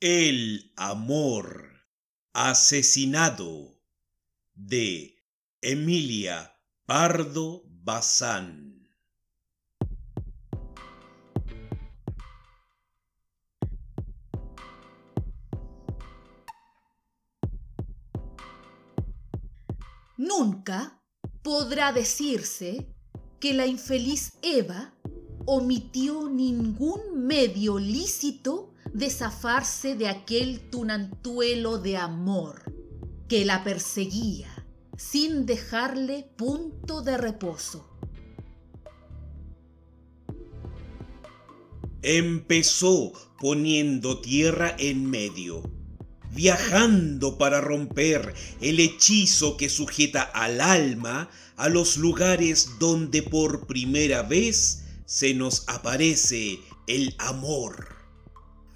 El amor asesinado de Emilia Pardo Bazán. Nunca podrá decirse que la infeliz Eva omitió ningún medio lícito de zafarse de aquel tunantuelo de amor que la perseguía sin dejarle punto de reposo. Empezó poniendo tierra en medio, viajando para romper el hechizo que sujeta al alma a los lugares donde por primera vez se nos aparece el amor.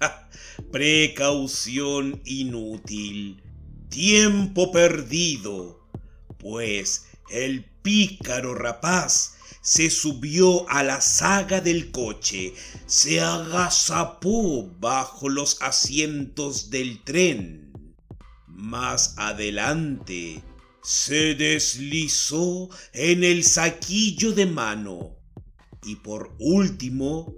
Precaución inútil, tiempo perdido, pues el pícaro rapaz se subió a la saga del coche, se agazapó bajo los asientos del tren. Más adelante, se deslizó en el saquillo de mano y por último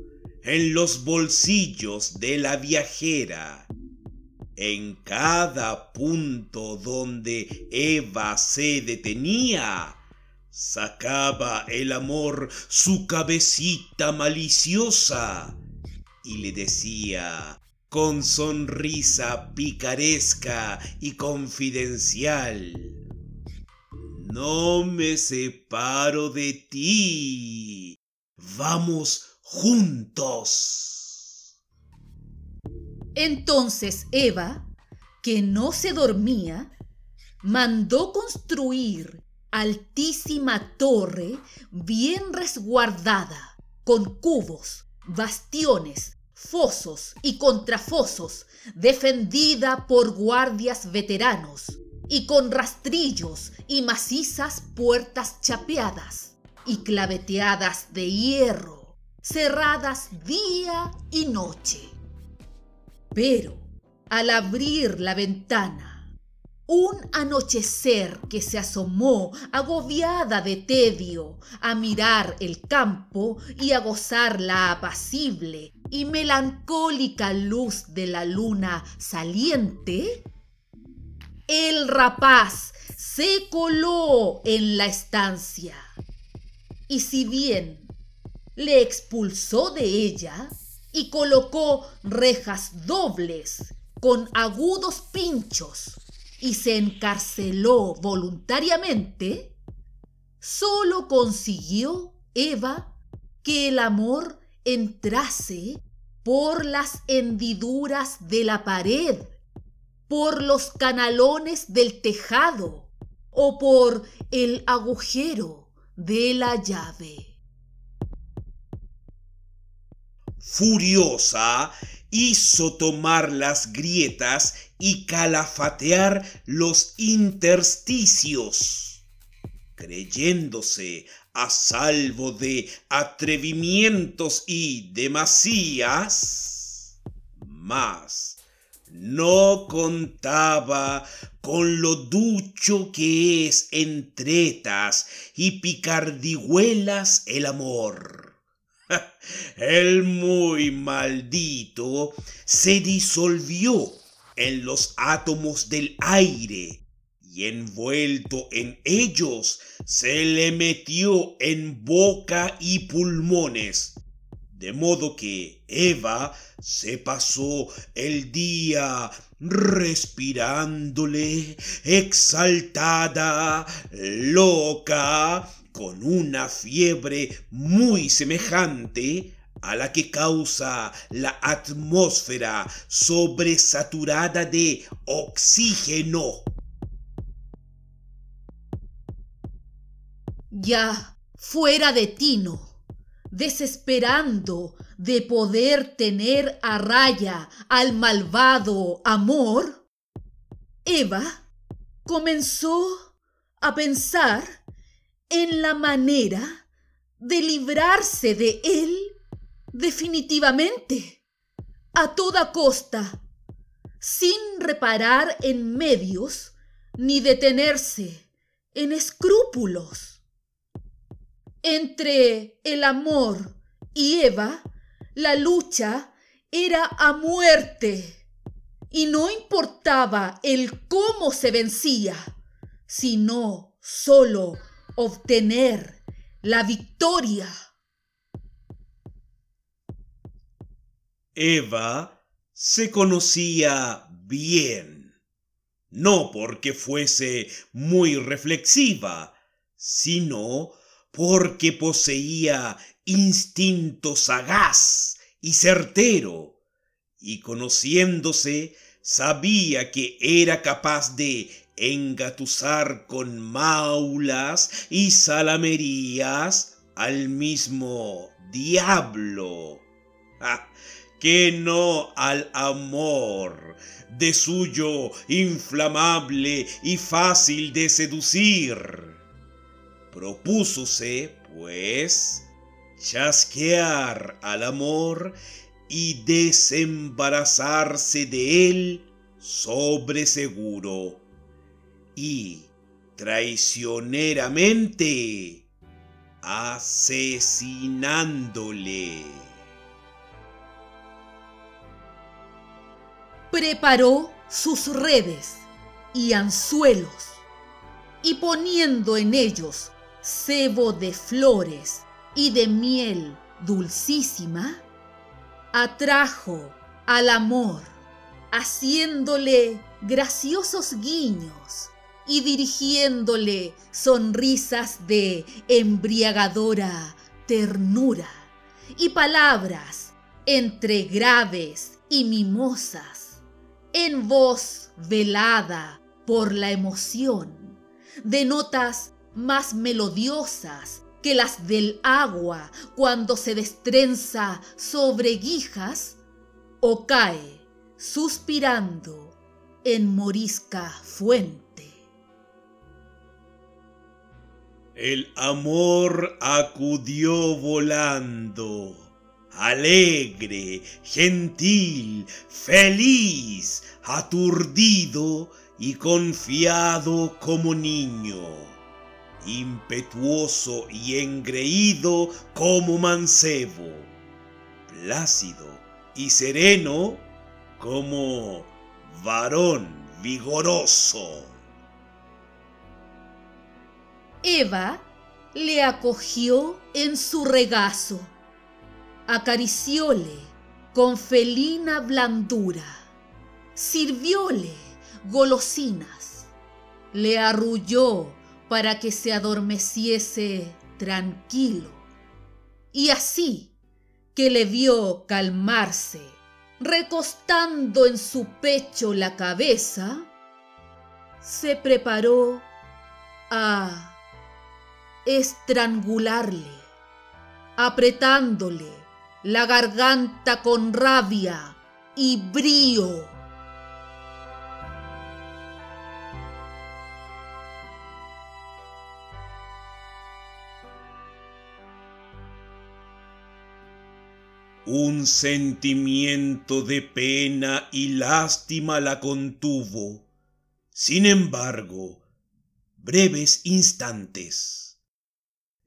en los bolsillos de la viajera. En cada punto donde Eva se detenía, sacaba el amor su cabecita maliciosa y le decía con sonrisa picaresca y confidencial, no me separo de ti, vamos juntos. Entonces Eva, que no se dormía, mandó construir altísima torre bien resguardada, con cubos, bastiones, fosos y contrafosos, defendida por guardias veteranos, y con rastrillos y macizas puertas chapeadas y claveteadas de hierro, cerradas día y noche. Pero al abrir la ventana, un anochecer que se asomó agobiada de tedio a mirar el campo y a gozar la apacible y melancólica luz de la luna saliente, el rapaz se coló en la estancia y si bien le expulsó de ella y colocó rejas dobles con agudos pinchos y se encarceló voluntariamente, solo consiguió Eva que el amor entrase por las hendiduras de la pared, por los canalones del tejado o por el agujero de la llave. Furiosa, hizo tomar las grietas y calafatear los intersticios, creyéndose a salvo de atrevimientos y demasías, mas no contaba con lo ducho que es en tretas y picardigüelas el amor el muy maldito se disolvió en los átomos del aire y envuelto en ellos se le metió en boca y pulmones. De modo que Eva se pasó el día respirándole, exaltada, loca, con una fiebre muy semejante a la que causa la atmósfera sobresaturada de oxígeno. Ya fuera de tino, desesperando de poder tener a raya al malvado amor, Eva comenzó a pensar en la manera de librarse de él definitivamente, a toda costa, sin reparar en medios ni detenerse en escrúpulos. Entre el amor y Eva, la lucha era a muerte y no importaba el cómo se vencía, sino solo obtener la victoria. Eva se conocía bien, no porque fuese muy reflexiva, sino porque poseía instinto sagaz y certero, y conociéndose sabía que era capaz de engatusar con maulas y salamerías al mismo diablo. Ah, que no al amor, de suyo inflamable y fácil de seducir. Propúsose, pues, chasquear al amor y desembarazarse de él sobre seguro y traicioneramente asesinándole. Preparó sus redes y anzuelos y poniendo en ellos cebo de flores y de miel dulcísima, atrajo al amor, haciéndole graciosos guiños y dirigiéndole sonrisas de embriagadora ternura y palabras entre graves y mimosas, en voz velada por la emoción, de notas más melodiosas que las del agua cuando se destrenza sobre guijas o cae suspirando en morisca fuente. El amor acudió volando, alegre, gentil, feliz, aturdido y confiado como niño, impetuoso y engreído como mancebo, plácido y sereno como varón vigoroso. Eva le acogió en su regazo, acaricióle con felina blandura, sirvióle golosinas, le arrulló para que se adormeciese tranquilo, y así que le vio calmarse, recostando en su pecho la cabeza, se preparó a estrangularle, apretándole la garganta con rabia y brío. Un sentimiento de pena y lástima la contuvo. Sin embargo, breves instantes.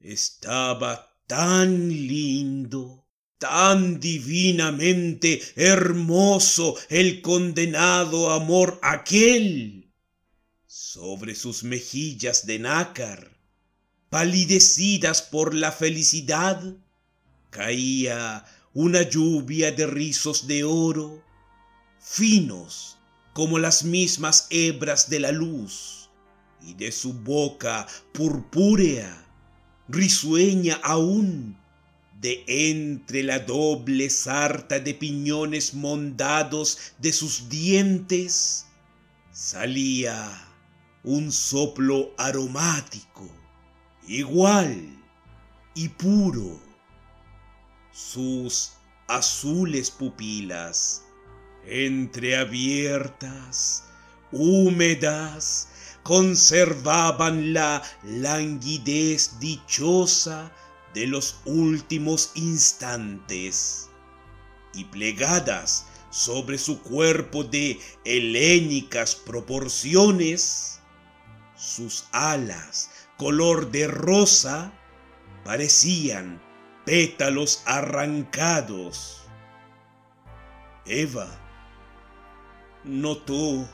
Estaba tan lindo, tan divinamente hermoso el condenado amor aquel. Sobre sus mejillas de nácar, palidecidas por la felicidad, caía una lluvia de rizos de oro, finos como las mismas hebras de la luz, y de su boca purpúrea, risueña aún, de entre la doble sarta de piñones mondados de sus dientes, salía un soplo aromático, igual y puro. Sus azules pupilas, entreabiertas, húmedas, conservaban la languidez dichosa de los últimos instantes, y plegadas sobre su cuerpo de helénicas proporciones, sus alas color de rosa parecían pétalos arrancados. Eva notó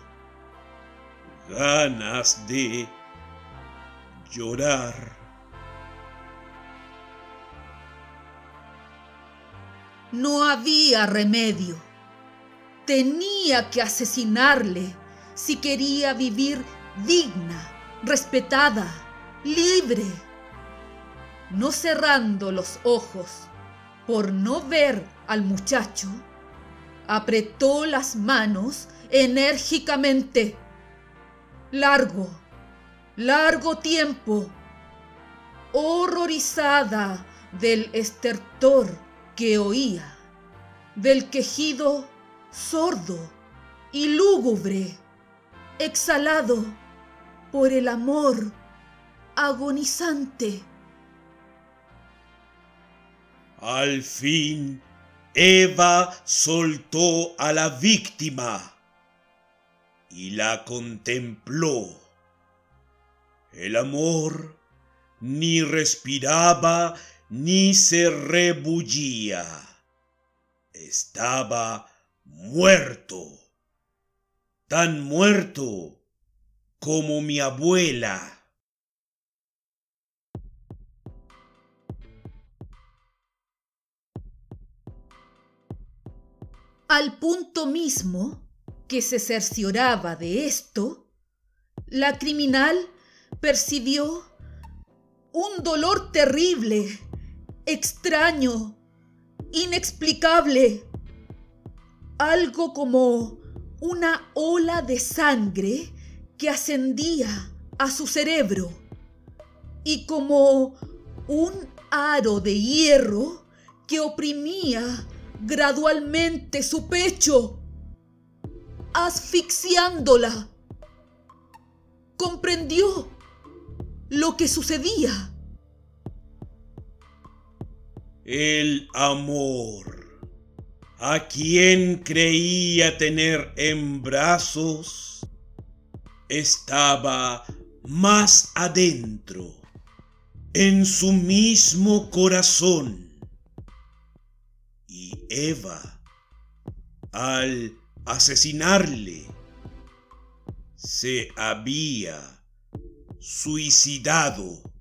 ganas de llorar. No había remedio. Tenía que asesinarle si quería vivir digna, respetada, libre. No cerrando los ojos por no ver al muchacho, apretó las manos enérgicamente. Largo, largo tiempo, horrorizada del estertor que oía, del quejido sordo y lúgubre, exhalado por el amor agonizante. Al fin, Eva soltó a la víctima y la contempló. El amor ni respiraba ni se rebullía. Estaba muerto, tan muerto como mi abuela. Al punto mismo que se cercioraba de esto, la criminal percibió un dolor terrible, extraño, inexplicable, algo como una ola de sangre que ascendía a su cerebro y como un aro de hierro que oprimía gradualmente su pecho, asfixiándola. Comprendió lo que sucedía. El amor, a quien creía tener en brazos, estaba más adentro, en su mismo corazón Eva, al asesinarle, se había suicidado.